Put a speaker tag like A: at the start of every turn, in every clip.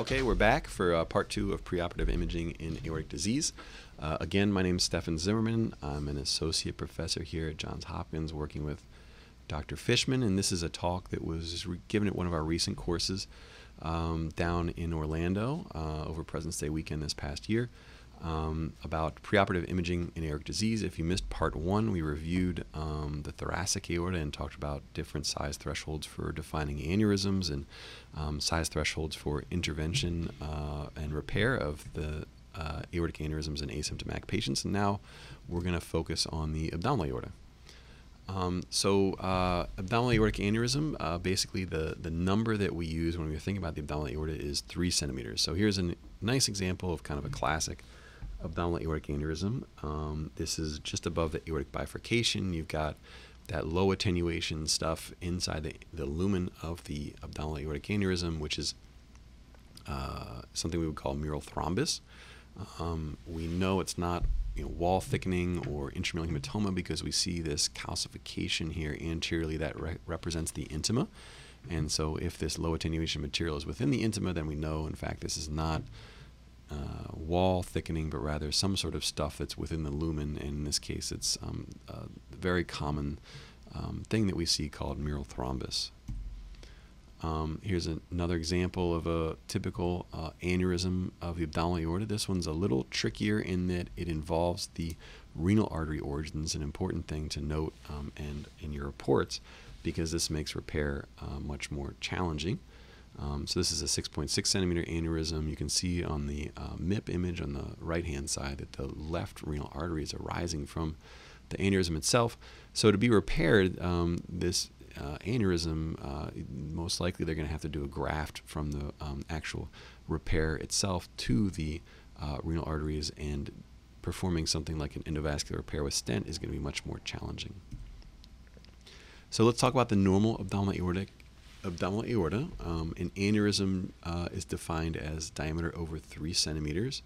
A: Okay, we're back for uh, part two of preoperative imaging in aortic disease. Uh, again, my name is Stefan Zimmerman. I'm an associate professor here at Johns Hopkins working with Dr. Fishman, and this is a talk that was given at one of our recent courses um, down in Orlando uh, over President's Day weekend this past year um, about preoperative imaging in aortic disease. If you missed part one, we reviewed um, the thoracic aorta and talked about different size thresholds for defining aneurysms and um, size thresholds for intervention uh, and repair of the uh, aortic aneurysms in asymptomatic patients. And now we're going to focus on the abdominal aorta. Um, so, uh, abdominal aortic aneurysm, uh, basically the, the number that we use when we think about the abdominal aorta is three centimeters. So, here's a nice example of kind of a classic abdominal aortic aneurysm. Um, this is just above the aortic bifurcation. You've got that low attenuation stuff inside the, the lumen of the abdominal aortic aneurysm, which is uh, something we would call mural thrombus. Um, we know it's not you know, wall thickening or intramural hematoma because we see this calcification here anteriorly that re- represents the intima. And so, if this low attenuation material is within the intima, then we know, in fact, this is not uh, wall thickening, but rather some sort of stuff that's within the lumen. And in this case, it's um, a very common um, thing that we see called mural thrombus. Um, here's an, another example of a typical uh, aneurysm of the abdominal aorta. This one's a little trickier in that it involves the renal artery origins, an important thing to note um, and in your reports because this makes repair uh, much more challenging. Um, so this is a 6.6 centimeter aneurysm. You can see on the uh, MIP image on the right-hand side that the left renal artery is arising from the aneurysm itself. So to be repaired, um, this uh, aneurysm, uh, most likely they're going to have to do a graft from the um, actual repair itself to the uh, renal arteries, and performing something like an endovascular repair with stent is going to be much more challenging. So let's talk about the normal abdominal aortic abdominal aorta. Um, an aneurysm uh, is defined as diameter over three centimeters,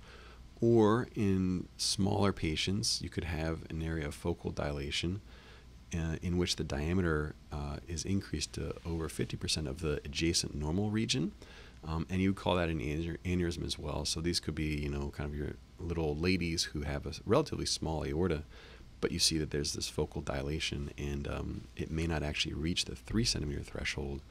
A: or in smaller patients, you could have an area of focal dilation uh, in which the diameter uh, is increased to over 50% of the adjacent normal region. Um, and you would call that an aneurysm as well. So these could be, you know, kind of your little ladies who have a relatively small aorta, but you see that there's this focal dilation, and um, it may not actually reach the three centimeter threshold.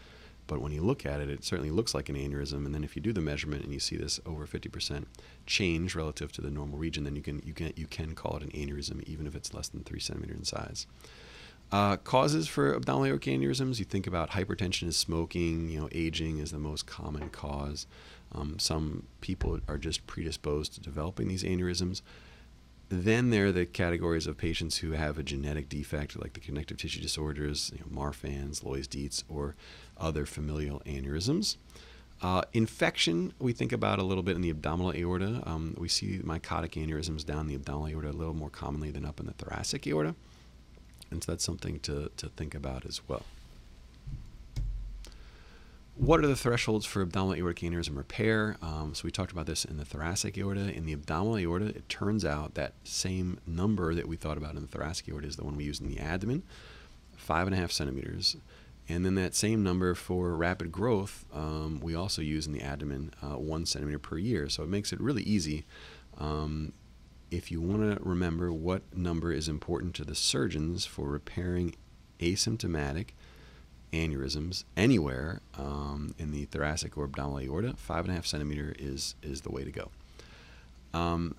A: But when you look at it, it certainly looks like an aneurysm. And then if you do the measurement and you see this over 50% change relative to the normal region, then you can you can you can call it an aneurysm, even if it's less than three centimeter in size. Uh, causes for abdominal aortic aneurysms, you think about hypertension is smoking, you know, aging is the most common cause. Um, some people are just predisposed to developing these aneurysms. Then there are the categories of patients who have a genetic defect, like the connective tissue disorders, you know, Marfan's, Loeys-Dietz, or other familial aneurysms. Uh, infection, we think about a little bit in the abdominal aorta. Um, we see mycotic aneurysms down the abdominal aorta a little more commonly than up in the thoracic aorta. And so that's something to, to think about as well. What are the thresholds for abdominal aortic aneurysm repair? Um, so we talked about this in the thoracic aorta. In the abdominal aorta, it turns out that same number that we thought about in the thoracic aorta is the one we use in the abdomen, five and a half centimeters. And then that same number for rapid growth, um, we also use in the abdomen, uh, one centimeter per year. So it makes it really easy. Um, if you want to remember what number is important to the surgeons for repairing asymptomatic aneurysms anywhere um, in the thoracic or abdominal aorta, five and a half centimeter is is the way to go. Um,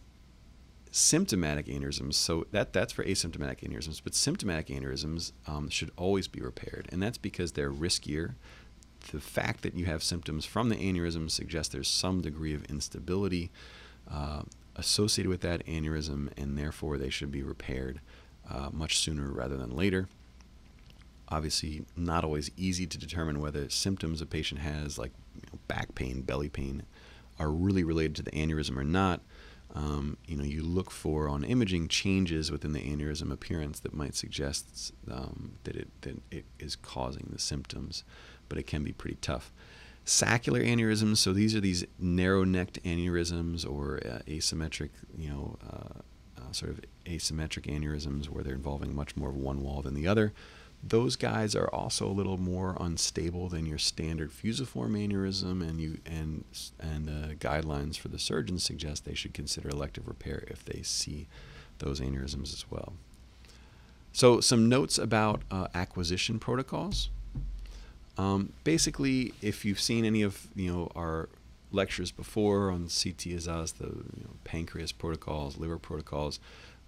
A: symptomatic aneurysms, so that that's for asymptomatic aneurysms, but symptomatic aneurysms um, should always be repaired, and that's because they're riskier. The fact that you have symptoms from the aneurysm suggests there's some degree of instability uh, associated with that aneurysm, and therefore they should be repaired uh, much sooner rather than later obviously not always easy to determine whether symptoms a patient has, like you know, back pain, belly pain, are really related to the aneurysm or not. Um, you know, you look for on imaging changes within the aneurysm appearance that might suggest um, that it that it is causing the symptoms, but it can be pretty tough. Saccular aneurysms, so these are these narrow-necked aneurysms or uh, asymmetric, you know, uh, uh, sort of asymmetric aneurysms where they're involving much more of one wall than the other those guys are also a little more unstable than your standard fusiform aneurysm, and you and and the guidelines for the surgeons suggest they should consider elective repair if they see those aneurysms as well. So, some notes about uh, acquisition protocols. Um, basically, if you've seen any of you know our lectures before on CT Azaz, the you know, pancreas protocols, liver protocols,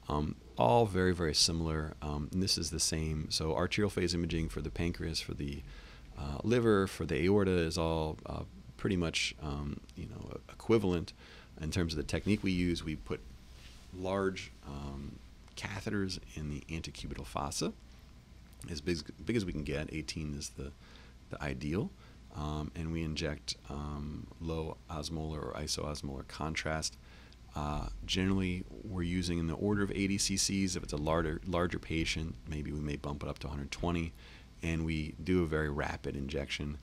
A: um, all very, very similar. Um, and this is the same. So arterial phase imaging for the pancreas, for the uh, liver, for the aorta is all uh, pretty much um, you know equivalent in terms of the technique we use. We put large um, catheters in the antecubital fossa, as big, big, as we can get. 18 is the the ideal. Um, and we inject um, low osmolar or isoosmolar contrast uh, generally, we're using in the order of 80 cc's. If it's a larger larger patient, maybe we may bump it up to 120, and we do a very rapid injection,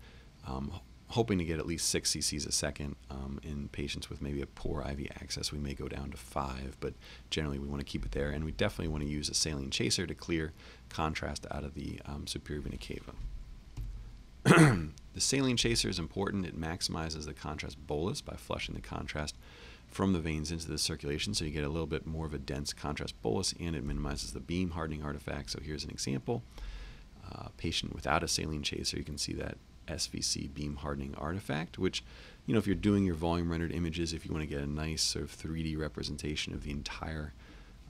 A: um, hoping to get at least six cc's a second. Um, in patients with maybe a poor IV access, we may go down to five, but generally we want to keep it there, and we definitely want to use a saline chaser to clear contrast out of the um, superior vena cava. the saline chaser is important. It maximizes the contrast bolus by flushing the contrast from the veins into the circulation, so you get a little bit more of a dense contrast bolus, and it minimizes the beam hardening artifact. So here's an example. Uh, patient without a saline chaser, you can see that SVC beam hardening artifact, which, you know, if you're doing your volume rendered images, if you want to get a nice sort of 3D representation of the entire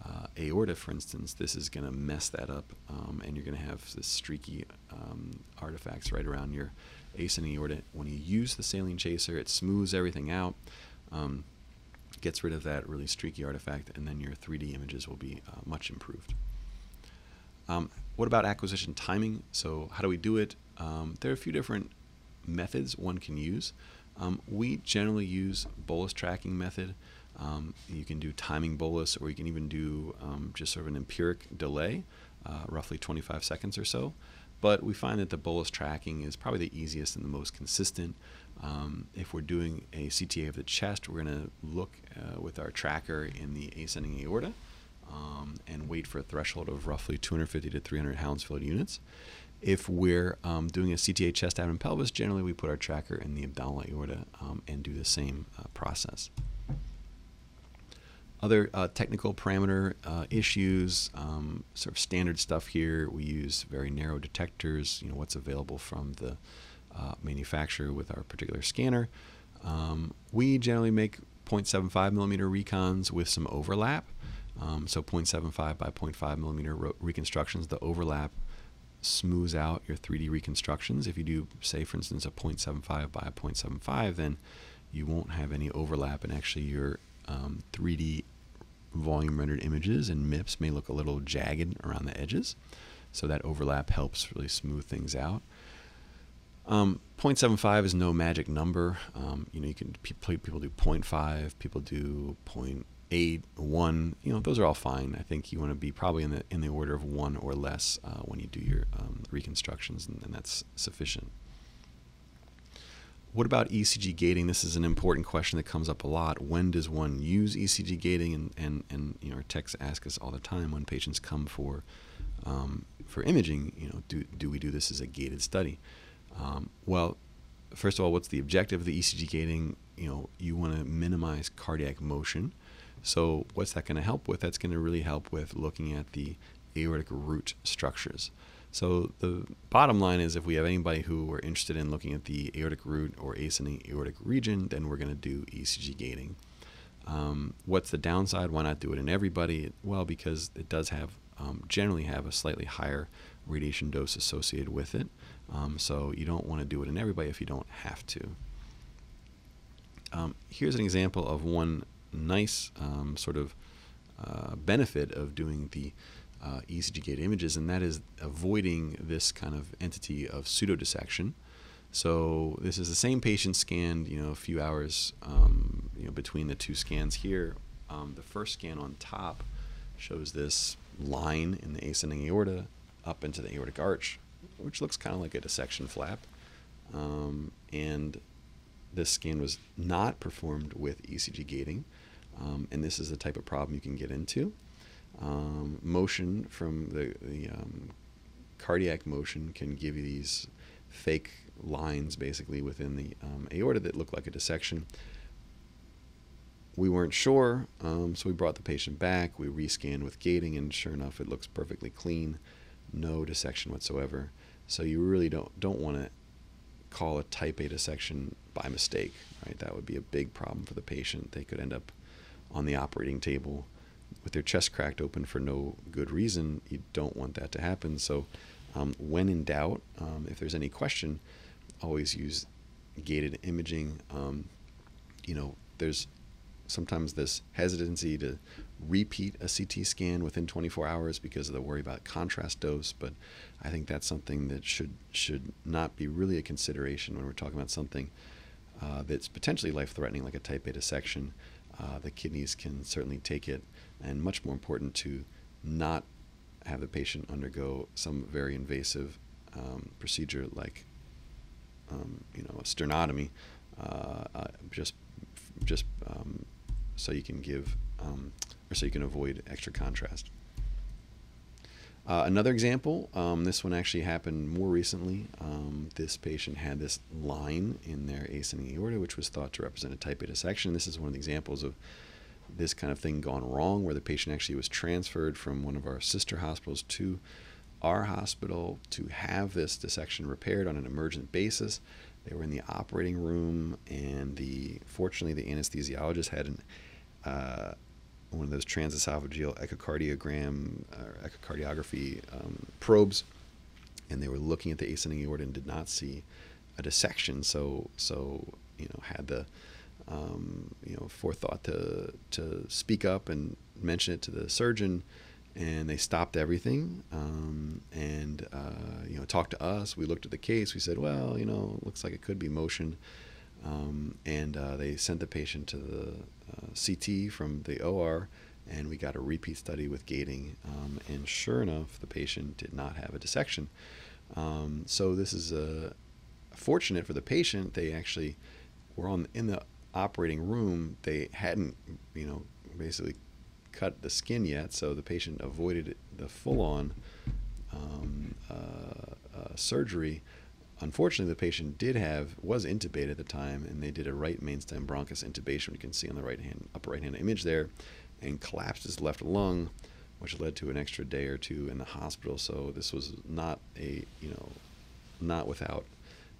A: uh, aorta, for instance, this is going to mess that up, um, and you're going to have this streaky um, artifacts right around your ascending aorta. When you use the saline chaser, it smooths everything out. Um, gets rid of that really streaky artifact, and then your 3D images will be uh, much improved. Um, what about acquisition timing? So how do we do it? Um, there are a few different methods one can use. Um, we generally use bolus tracking method. Um, you can do timing bolus, or you can even do um, just sort of an empiric delay, uh, roughly 25 seconds or so. But we find that the bolus tracking is probably the easiest and the most consistent. Um, if we're doing a CTA of the chest, we're going to look uh, with our tracker in the ascending aorta um, and wait for a threshold of roughly 250 to 300 Hounsfield units. If we're um, doing a CTA chest, abdomen, pelvis, generally we put our tracker in the abdominal aorta um, and do the same uh, process. Other uh, technical parameter uh, issues, um, sort of standard stuff here. We use very narrow detectors. You know what's available from the uh, manufacturer with our particular scanner. Um, we generally make 0.75 millimeter recons with some overlap. Um, so 0.75 by 0.5 millimeter reconstructions, the overlap smooths out your 3D reconstructions. If you do, say, for instance, a 0.75 by a 0.75, then you won't have any overlap, and actually your um, 3D volume rendered images and MIPS may look a little jagged around the edges. So that overlap helps really smooth things out. Um, 0.75 is no magic number. Um, you know, you can people do 0.5, people do 0.8, 1. You know, those are all fine. I think you want to be probably in the in the order of one or less uh, when you do your um, reconstructions, and, and, that's sufficient. What about ECG gating? This is an important question that comes up a lot. When does one use ECG gating? And and, and you know, our techs ask us all the time when patients come for um, for imaging. You know, do do we do this as a gated study? Um, well, first of all, what's the objective of the ECG gating? You know, you want to minimize cardiac motion. So, what's that going to help with? That's going to really help with looking at the aortic root structures. So, the bottom line is if we have anybody who are interested in looking at the aortic root or ascending aortic region, then we're going to do ECG gating. Um, what's the downside? Why not do it in everybody? Well, because it does have um, generally have a slightly higher radiation dose associated with it. Um, so you don't want to do it in everybody if you don't have to. Um, here's an example of one nice um, sort of uh, benefit of doing the uh, to gate images, and that is avoiding this kind of entity of pseudodissection. So this is the same patient scanned, you know, a few hours, um, you know, between the two scans here. Um, the first scan on top shows this line in the ascending aorta up into the aortic arch which looks kind of like a dissection flap. Um, and this scan was not performed with ECG gating. Um, and this is the type of problem you can get into. Um, motion from the, the um, cardiac motion can give you these fake lines basically within the um, aorta that look like a dissection. We weren't sure, um, so we brought the patient back. We rescanned with gating, and sure enough, it looks perfectly clean, no dissection whatsoever. So you really don't don't want to call a type A dissection by mistake, right? That would be a big problem for the patient. They could end up on the operating table with their chest cracked open for no good reason. You don't want that to happen. So, um, when in doubt, um, if there's any question, always use gated imaging. Um, you know, there's sometimes this hesitancy to repeat a CT scan within 24 hours because of the worry about contrast dose, but I think that's something that should should not be really a consideration when we're talking about something uh, that's potentially life-threatening, like a type A dissection. Uh, the kidneys can certainly take it, and much more important to not have the patient undergo some very invasive um, procedure like um, you know a sternotomy, uh, uh just just um, so you can give um, or so you can avoid extra contrast. Uh, another example, um, this one actually happened more recently. Um, this patient had this line in their ascending aorta, which was thought to represent a type A dissection. This is one of the examples of this kind of thing gone wrong, where the patient actually was transferred from one of our sister hospitals to our hospital to have this dissection repaired on an emergent basis. They were in the operating room, and the fortunately the anesthesiologist had an uh, one of those transesophageal echocardiogram or echocardiography um, probes, and they were looking at the ascending aorta and did not see a dissection. So so you know had the um, you know forethought to to speak up and mention it to the surgeon. And they stopped everything um, and uh, you know talked to us. We looked at the case. We said, well, you know, looks like it could be motion. Um, and uh, they sent the patient to the uh, CT from the OR, and we got a repeat study with gating. Um, and sure enough, the patient did not have a dissection. Um, so this is uh, fortunate for the patient. They actually were on in the operating room. They hadn't, you know, basically cut the skin yet, so the patient avoided the full-on um, uh, uh, surgery Unfortunately, the patient did have was intubated at the time, and they did a right mainstem bronchus intubation. You can see on the right hand upper right hand image there, and collapsed his left lung, which led to an extra day or two in the hospital. So this was not a you know, not without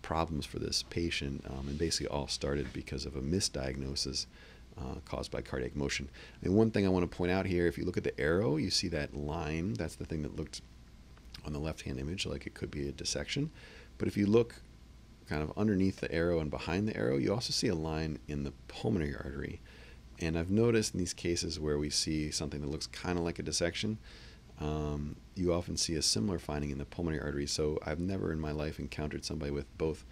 A: problems for this patient, um, and basically all started because of a misdiagnosis. Uh, caused by cardiac motion. And one thing I want to point out here, if you look at the arrow, you see that line. That's the thing that looked on the left-hand image like it could be a dissection. But if you look kind of underneath the arrow and behind the arrow, you also see a line in the pulmonary artery. And I've noticed in these cases where we see something that looks kind of like a dissection, um, you often see a similar finding in the pulmonary artery. So I've never in my life encountered somebody with both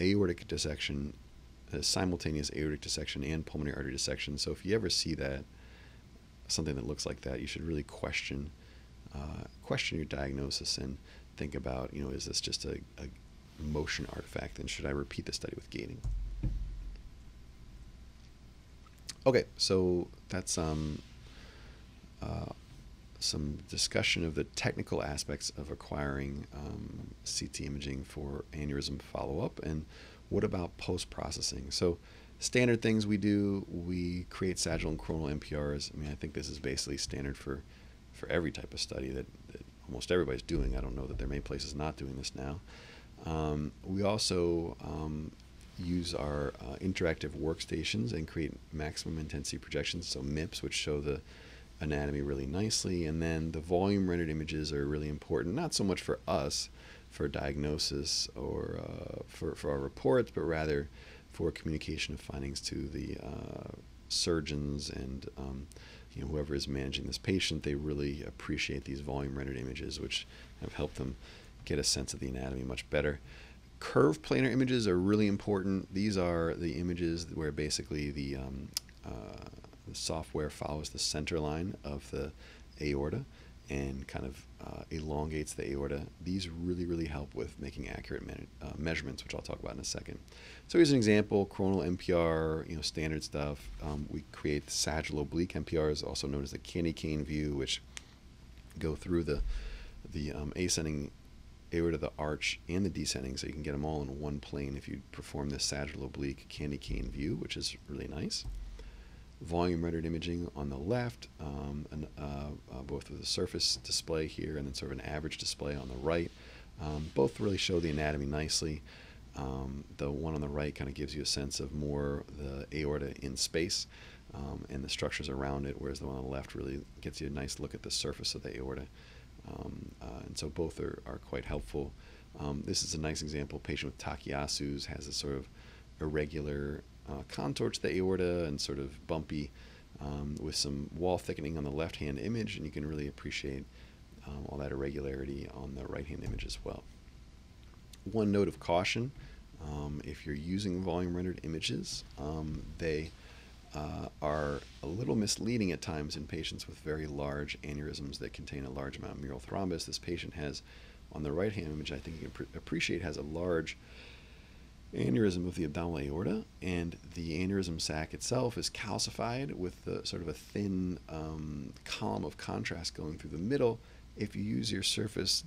A: aortic dissection, a simultaneous aortic dissection, and pulmonary artery dissection. So if you ever see that, something that looks like that, you should really question uh, question your diagnosis and think about, you know, is this just a, a motion artifact and should I repeat the study with gating? Okay, so that's um, uh, some discussion of the technical aspects of acquiring um, CT imaging for aneurysm follow-up and what about post-processing? So standard things we do, we create sagittal and coronal MPRs. I mean, I think this is basically standard for, for every type of study that, that almost everybody's doing. I don't know that there are many places not doing this now. Um, we also um, use our uh, interactive workstations and create maximum intensity projections, so MIPS, which show the anatomy really nicely. And then the volume rendered images are really important, not so much for us for diagnosis or uh, for, for our reports, but rather for communication of findings to the uh, surgeons and um, you know, whoever is managing this patient, they really appreciate these volume rendered images, which have helped them get a sense of the anatomy much better. Curve planar images are really important. These are the images where basically the, um, uh, the software follows the center line of the aorta and kind of uh, elongates the aorta. These really, really help with making accurate me- uh, measurements, which I'll talk about in a second. So here's an example, coronal MPR, you know, standard stuff. Um, we create the sagittal oblique MPRs, also known as the candy cane view, which go through the the um, ascending aorta, the arch, and the descending, so you can get them all in one plane if you perform this sagittal oblique candy cane view, which is really nice. Volume rendered imaging on the left, um, and, uh, uh, both with a surface display here and then sort of an average display on the right. Um, both really show the anatomy nicely. Um, the one on the right kind of gives you a sense of more the aorta in space um, and the structures around it, whereas the one on the left really gets you a nice look at the surface of the aorta. Um, uh, and so both are, are quite helpful. Um, this is a nice example. Patient with Takayasu's has a sort of irregular uh, contour to the aorta and sort of bumpy um, with some wall thickening on the left hand image, and you can really appreciate um, all that irregularity on the right hand image as well. One note of caution um, if you're using volume rendered images, um, they uh, are a little misleading at times in patients with very large aneurysms that contain a large amount of mural thrombus. This patient has, on the right hand image, I think you can appreciate, has a large aneurysm of the abdominal aorta, and the aneurysm sac itself is calcified with the, sort of a thin um, column of contrast going through the middle. If you use your surface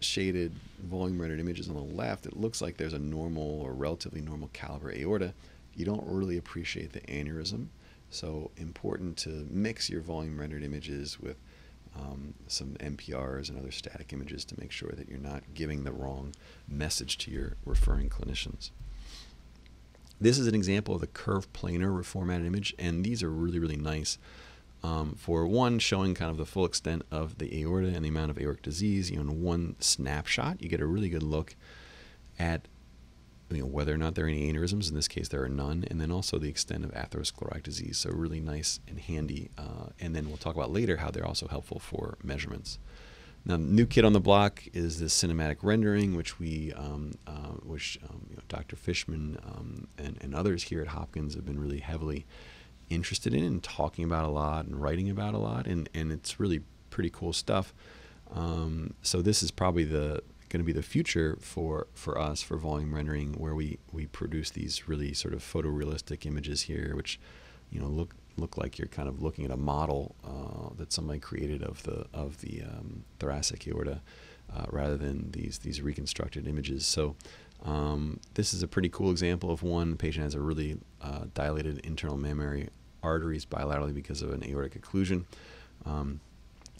A: shaded volume rendered images on the left, it looks like there's a normal or relatively normal caliber aorta you don't really appreciate the aneurysm. So important to mix your volume rendered images with um, some MPRs and other static images to make sure that you're not giving the wrong message to your referring clinicians. This is an example of the curved planar reformatted image, and these are really, really nice. Um, for one, showing kind of the full extent of the aorta and the amount of aortic disease. You know, in one snapshot, you get a really good look at you know, whether or not there are any aneurysms. In this case, there are none. And then also the extent of atherosclerotic disease. So really nice and handy. Uh, and then we'll talk about later how they're also helpful for measurements. Now, new kid on the block is this cinematic rendering, which we, um, uh, which um, you know, Dr. Fishman um, and, and others here at Hopkins have been really heavily interested in and talking about a lot and writing about a lot. And, and it's really pretty cool stuff. Um, so this is probably the going to be the future for for us for volume rendering, where we we produce these really sort of photorealistic images here, which you know look look like you're kind of looking at a model uh, that somebody created of the of the um, thoracic aorta, uh, rather than these these reconstructed images. So. Um, this is a pretty cool example of one. The patient has a really uh, dilated internal mammary arteries bilaterally because of an aortic occlusion. Um,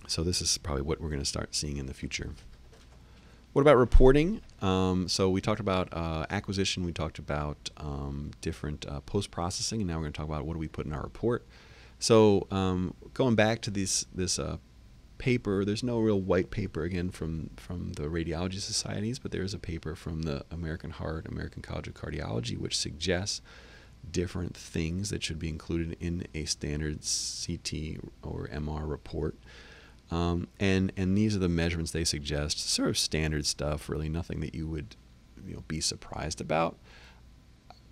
A: so this is probably what we're going to start seeing in the future. What about reporting? Um, so we talked about uh, acquisition. We talked about um, different uh, post processing, and now we're going to talk about what do we put in our report. So um, going back to this this uh, paper, there's no real white paper again from from the radiology societies, but there is a paper from the American Heart, American College of Cardiology, which suggests different things that should be included in a standard CT or MR report. Um, and and these are the measurements they suggest, sort of standard stuff, really nothing that you would you know be surprised about.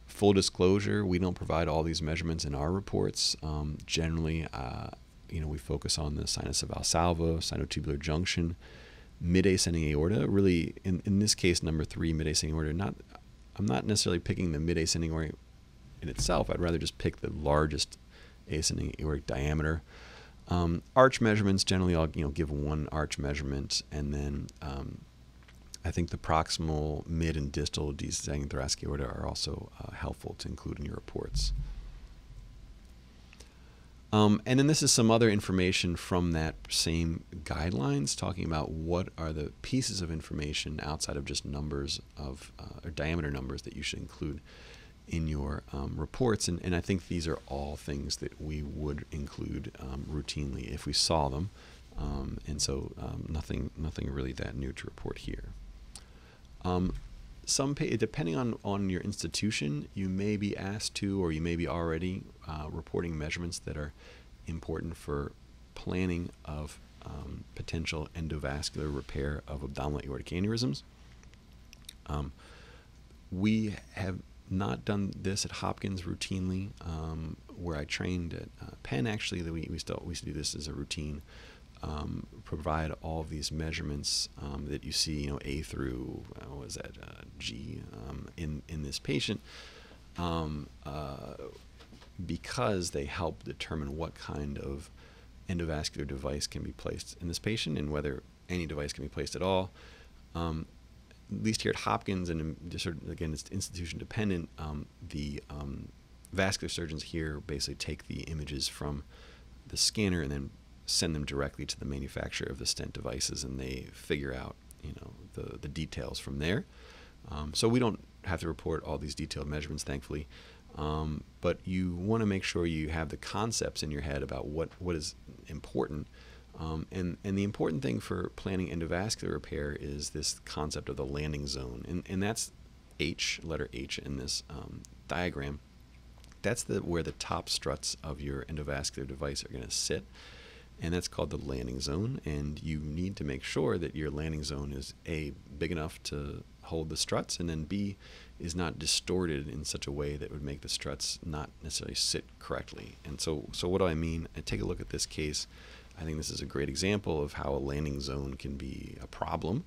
A: Full disclosure, we don't provide all these measurements in our reports. Um, generally, uh, you know, we focus on the sinus of Valsalva, sinotubular junction, mid-ascending aorta. Really, in, in this case, number three, mid-ascending aorta. Not, I'm not necessarily picking the mid-ascending aorta in itself. I'd rather just pick the largest ascending aortic diameter. Um, arch measurements generally I'll you know give one arch measurement and then um, I think the proximal, mid, and distal descending thoracic aorta are also uh, helpful to include in your reports. Um, and then this is some other information from that same guidelines talking about what are the pieces of information outside of just numbers of uh, or diameter numbers that you should include in your um, reports. And, and I think these are all things that we would include um, routinely if we saw them. Um, and so um, nothing, nothing really that new to report here. Um, some depending on, on your institution, you may be asked to, or you may be already uh, reporting measurements that are important for planning of um, potential endovascular repair of abdominal aortic aneurysms. we have not done this at Hopkins routinely, um, where I trained at uh, Penn. Actually, that we we still we used to do this as a routine. Um, provide all of these measurements um, that you see, you know, A through uh, what was that uh, G um, in in this patient, um, uh, because they help determine what kind of endovascular device can be placed in this patient and whether any device can be placed at all. Um, at least here at Hopkins, and just sort of, again, it's institution dependent. Um, the um, vascular surgeons here basically take the images from the scanner and then send them directly to the manufacturer of the stent devices, and they figure out, you know, the the details from there. Um, so we don't have to report all these detailed measurements, thankfully. Um, but you want to make sure you have the concepts in your head about what, what is important. Um, and, and the important thing for planning endovascular repair is this concept of the landing zone. And, and that's H, letter H in this um, diagram. That's the, where the top struts of your endovascular device are going to sit. And that's called the landing zone. And you need to make sure that your landing zone is A, big enough to hold the struts, and then B, is not distorted in such a way that would make the struts not necessarily sit correctly. And so, so what do I mean? I take a look at this case. I think this is a great example of how a landing zone can be a problem.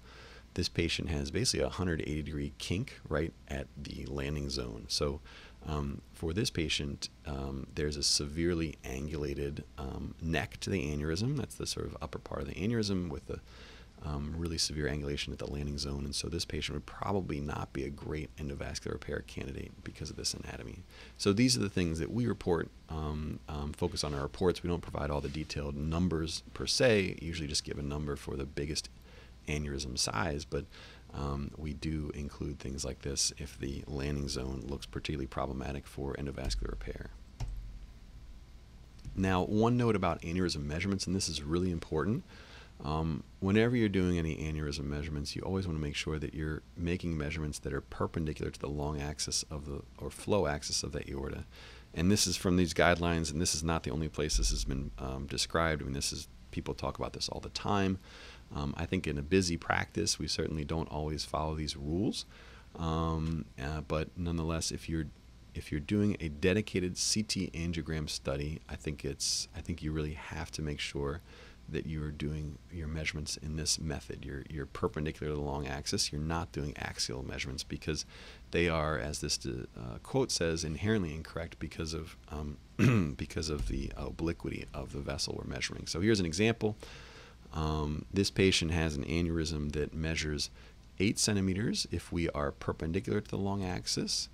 A: This patient has basically a 180 degree kink right at the landing zone. So, um, for this patient, um, there's a severely angulated um, neck to the aneurysm. That's the sort of upper part of the aneurysm with the um, really severe angulation at the landing zone, and so this patient would probably not be a great endovascular repair candidate because of this anatomy. So these are the things that we report, um, um, focus on our reports. We don't provide all the detailed numbers per se, usually just give a number for the biggest aneurysm size, but um, we do include things like this if the landing zone looks particularly problematic for endovascular repair. Now, one note about aneurysm measurements, and this is really important. Um, whenever you're doing any aneurysm measurements, you always want to make sure that you're making measurements that are perpendicular to the long axis of the or flow axis of the aorta. And this is from these guidelines, and this is not the only place this has been um, described. I mean, this is people talk about this all the time. Um, I think in a busy practice, we certainly don't always follow these rules. Um, uh, but nonetheless, if you're if you're doing a dedicated CT angiogram study, I think it's I think you really have to make sure that you're doing your measurements in this method. You're, you're perpendicular to the long axis. You're not doing axial measurements because they are, as this uh, quote says, inherently incorrect because of um, because of the obliquity of the vessel we're measuring. So here's an example. Um, this patient has an aneurysm that measures eight centimeters if we are perpendicular to the long axis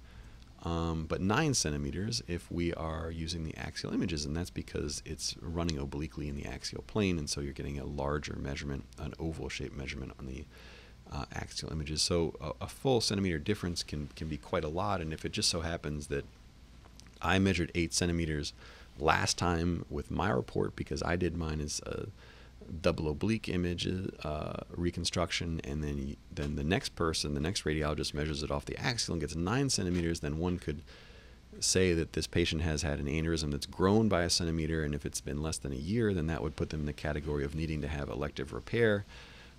A: um, but 9 centimeters if we are using the axial images, and that's because it's running obliquely in the axial plane, and so you're getting a larger measurement, an oval shaped measurement on the uh, axial images. So a, a, full centimeter difference can, can be quite a lot, and if it just so happens that I measured 8 centimeters last time with my report because I did mine as a double oblique image uh, reconstruction, and then then the next person, the next radiologist measures it off the axial and gets nine centimeters, then one could say that this patient has had an aneurysm that's grown by a centimeter, and if it's been less than a year, then that would put them in the category of needing to have elective repair.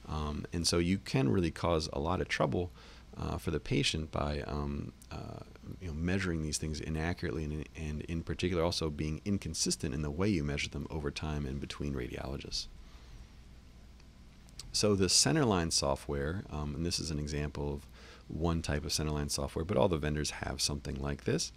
A: Um, and so you can really cause a lot of trouble uh, for the patient by um, uh, you know, measuring these things inaccurately and, and in particular also being inconsistent in the way you measure them over time and between radiologists. So the Centerline software, um, and this is an example of one type of Centerline software, but all the vendors have something like this.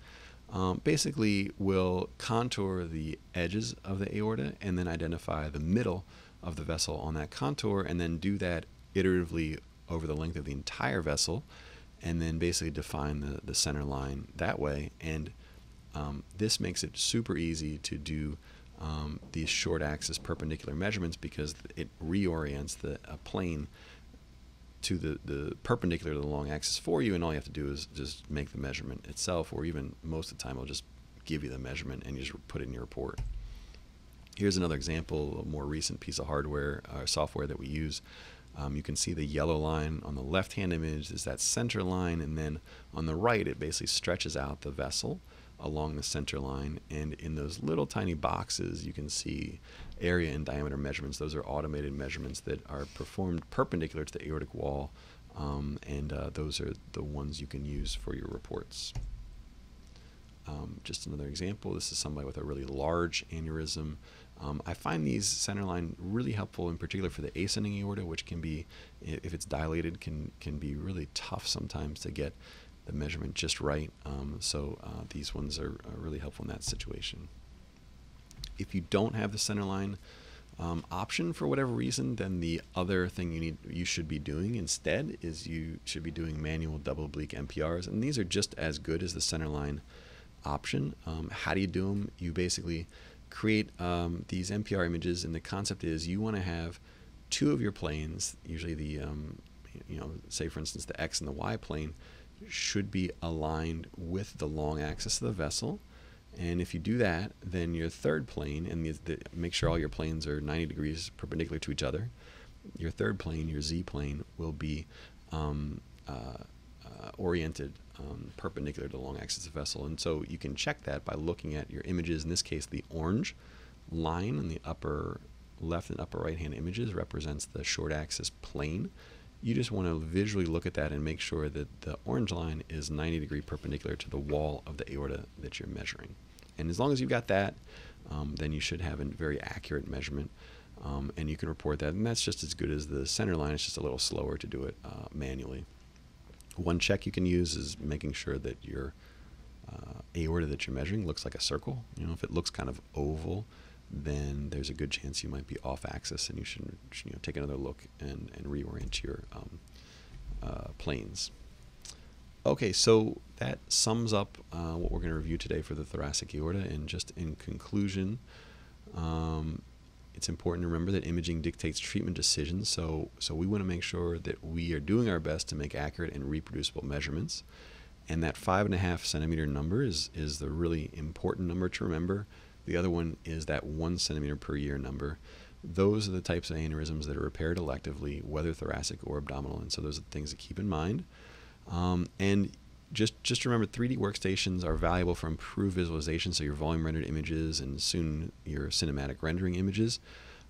A: Um, basically will contour the edges of the aorta and then identify the middle of the vessel on that contour and then do that iteratively over the length of the entire vessel and then basically define the, the center line that way. And um, this makes it super easy to do um, these short axis perpendicular measurements because it reorients the plane to the, the perpendicular to the long axis for you and all you have to do is just make the measurement itself or even most of the time it'll just give you the measurement and you just put it in your report. Here's another example, a more recent piece of hardware or software that we use. Um, you can see the yellow line on the left hand image is that center line and then on the right it basically stretches out the vessel along the center line. And in those little tiny boxes, you can see area and diameter measurements. Those are automated measurements that are performed perpendicular to the aortic wall. Um, and uh, those are the ones you can use for your reports. Um, just another example, this is somebody with a really large aneurysm. Um, I find these centerline really helpful, in particular for the ascending aorta, which can be, if it's dilated, can can be really tough sometimes to get the measurement just right. Um, so uh, these ones are, are, really helpful in that situation. If you don't have the center line um, option for whatever reason, then the other thing you need you should be doing instead is you should be doing manual double oblique MPRs, and these are just as good as the centerline option. Um, how do you do them? You basically create um, these MPR images, and the concept is you want to have two of your planes, usually the um, you know, say for instance the x and the y plane, should be aligned with the long axis of the vessel. And if you do that, then your third plane, and the, the, make sure all your planes are 90 degrees perpendicular to each other, your third plane, your z plane, will be um, uh, uh, oriented um, perpendicular to the long axis of the vessel. And so you can check that by looking at your images. In this case, the orange line in the upper left and upper right hand images represents the short axis plane. You just want to visually look at that and make sure that the orange line is 90 degree perpendicular to the wall of the aorta that you're measuring. And as long as you've got that, um, then you should have a very accurate measurement. Um, and you can report that. And that's just as good as the center line. It's just a little slower to do it uh, manually. One check you can use is making sure that your uh, aorta that you're measuring looks like a circle. You know, if it looks kind of oval, then there's a good chance you might be off axis, and you should you know take another look and and reorient your um, uh, planes. Okay, so that sums up uh, what we're going to review today for the thoracic aorta. And just in conclusion, um, it's important to remember that imaging dictates treatment decisions. So, so we want to make sure that we are doing our best to make accurate and reproducible measurements. And that five and a half centimeter number is, is the really important number to remember. The other one is that one centimeter per year number. Those are the types of aneurysms that are repaired electively, whether thoracic or abdominal. And so those are the things to keep in mind. Um, and just just remember 3D workstations are valuable for improved visualization, so your volume rendered images and soon your cinematic rendering images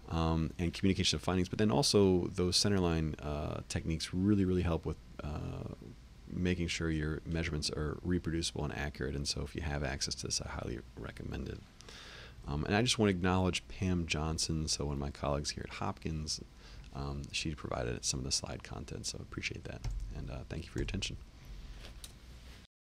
A: um, and communication of findings. But then also those centerline uh, techniques really really help with uh, making sure your measurements are reproducible and accurate. And so if you have access to this, I highly recommend it. Um, and I just want to acknowledge Pam Johnson, so one of my colleagues here at Hopkins. Um, she provided some of the slide content, so appreciate that. And uh, thank you for your attention.